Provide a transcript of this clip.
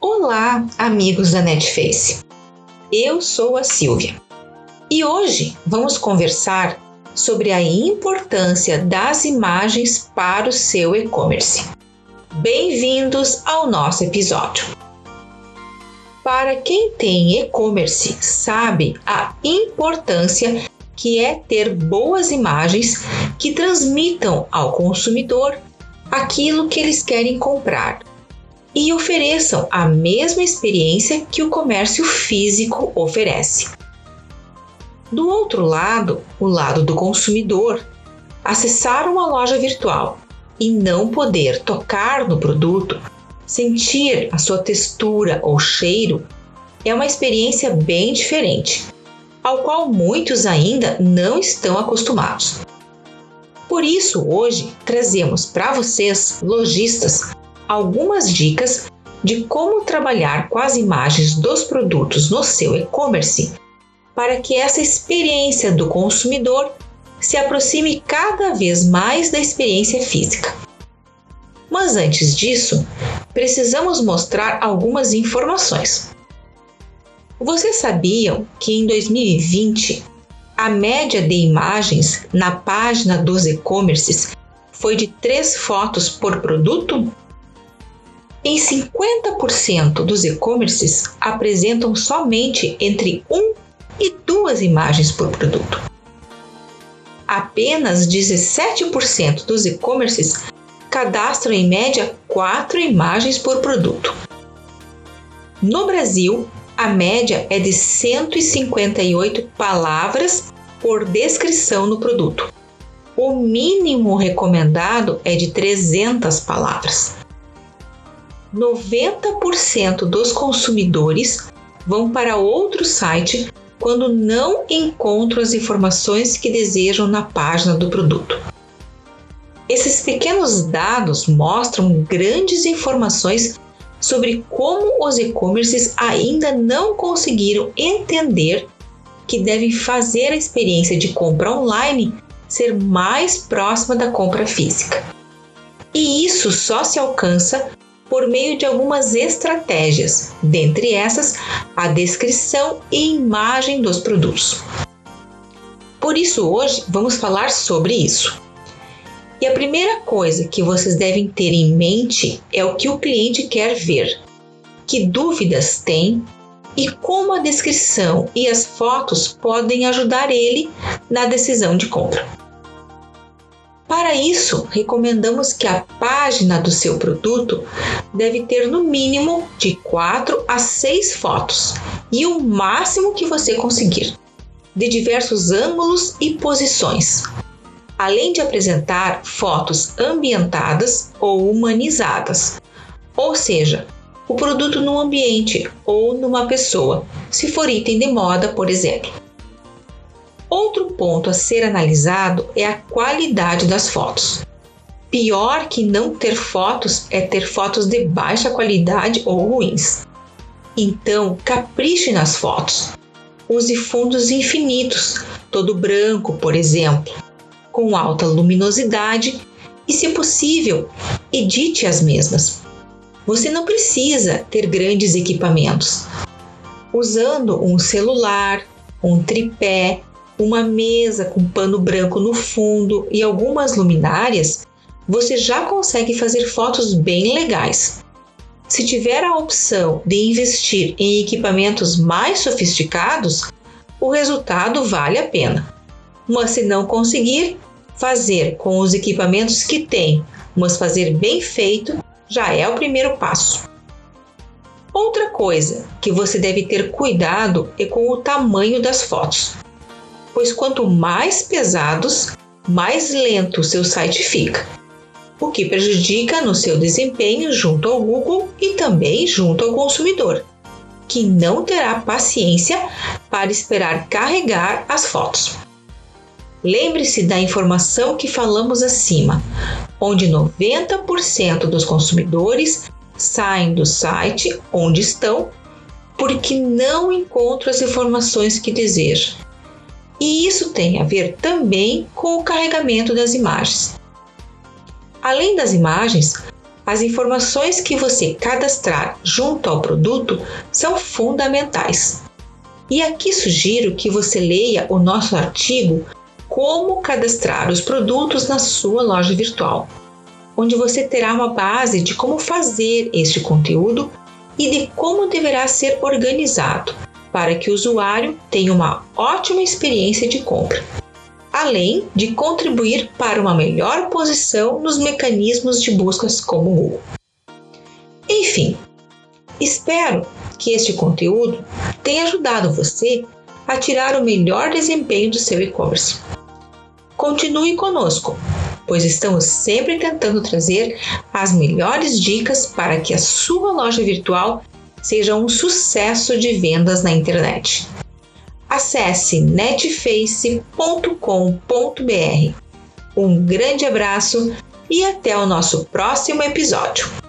Olá, amigos da Netface. Eu sou a Silvia e hoje vamos conversar sobre a importância das imagens para o seu e-commerce. Bem-vindos ao nosso episódio. Para quem tem e-commerce, sabe a importância que é ter boas imagens que transmitam ao consumidor aquilo que eles querem comprar e ofereçam a mesma experiência que o comércio físico oferece. Do outro lado, o lado do consumidor, acessar uma loja virtual e não poder tocar no produto, sentir a sua textura ou cheiro, é uma experiência bem diferente, ao qual muitos ainda não estão acostumados. Por isso, hoje trazemos para vocês, lojistas, algumas dicas de como trabalhar com as imagens dos produtos no seu e-commerce para que essa experiência do consumidor se aproxime cada vez mais da experiência física. Mas antes disso, precisamos mostrar algumas informações. Vocês sabiam que em 2020 a média de imagens na página dos e-commerces foi de 3 fotos por produto? Em 50% dos e-commerces apresentam somente entre 1 e 2 imagens por produto. Apenas 17% dos e-commerces cadastram em média 4 imagens por produto. No Brasil, a média é de 158 palavras por descrição no produto. O mínimo recomendado é de 300 palavras. 90% dos consumidores vão para outro site quando não encontram as informações que desejam na página do produto. Esses pequenos dados mostram grandes informações sobre como os e-commerces ainda não conseguiram entender que devem fazer a experiência de compra online ser mais próxima da compra física. E isso só se alcança por meio de algumas estratégias, dentre essas a descrição e imagem dos produtos. Por isso, hoje vamos falar sobre isso. E a primeira coisa que vocês devem ter em mente é o que o cliente quer ver, que dúvidas tem e como a descrição e as fotos podem ajudar ele na decisão de compra. Para isso, recomendamos que a página do seu produto deve ter no mínimo de 4 a 6 fotos e o máximo que você conseguir, de diversos ângulos e posições, além de apresentar fotos ambientadas ou humanizadas, ou seja, o produto no ambiente ou numa pessoa, se for item de moda, por exemplo. Outro ponto a ser analisado é a qualidade das fotos. Pior que não ter fotos é ter fotos de baixa qualidade ou ruins. Então, capriche nas fotos. Use fundos infinitos, todo branco, por exemplo, com alta luminosidade e, se possível, edite as mesmas. Você não precisa ter grandes equipamentos. Usando um celular, um tripé uma mesa com pano branco no fundo e algumas luminárias, você já consegue fazer fotos bem legais. Se tiver a opção de investir em equipamentos mais sofisticados, o resultado vale a pena. Mas se não conseguir, fazer com os equipamentos que tem, mas fazer bem feito, já é o primeiro passo. Outra coisa que você deve ter cuidado é com o tamanho das fotos pois quanto mais pesados, mais lento o seu site fica, o que prejudica no seu desempenho junto ao Google e também junto ao consumidor, que não terá paciência para esperar carregar as fotos. Lembre-se da informação que falamos acima, onde 90% dos consumidores saem do site onde estão porque não encontram as informações que desejam e isso tem a ver também com o carregamento das imagens. Além das imagens, As informações que você cadastrar junto ao produto são fundamentais. E aqui sugiro que você leia o nosso artigo Como cadastrar os produtos na sua loja virtual, onde você terá uma base de como fazer este conteúdo e de como deverá ser organizado para que o usuário tenha uma ótima experiência de compra, além de contribuir para uma melhor posição nos mecanismos de buscas como o Google. Enfim, espero que este conteúdo tenha ajudado você a tirar o melhor desempenho do seu e-commerce. Continue conosco, pois estamos sempre tentando trazer as melhores dicas para que a sua loja virtual seja um sucesso de vendas na internet. Acesse netface.com.br. Um grande abraço e até o nosso próximo episódio.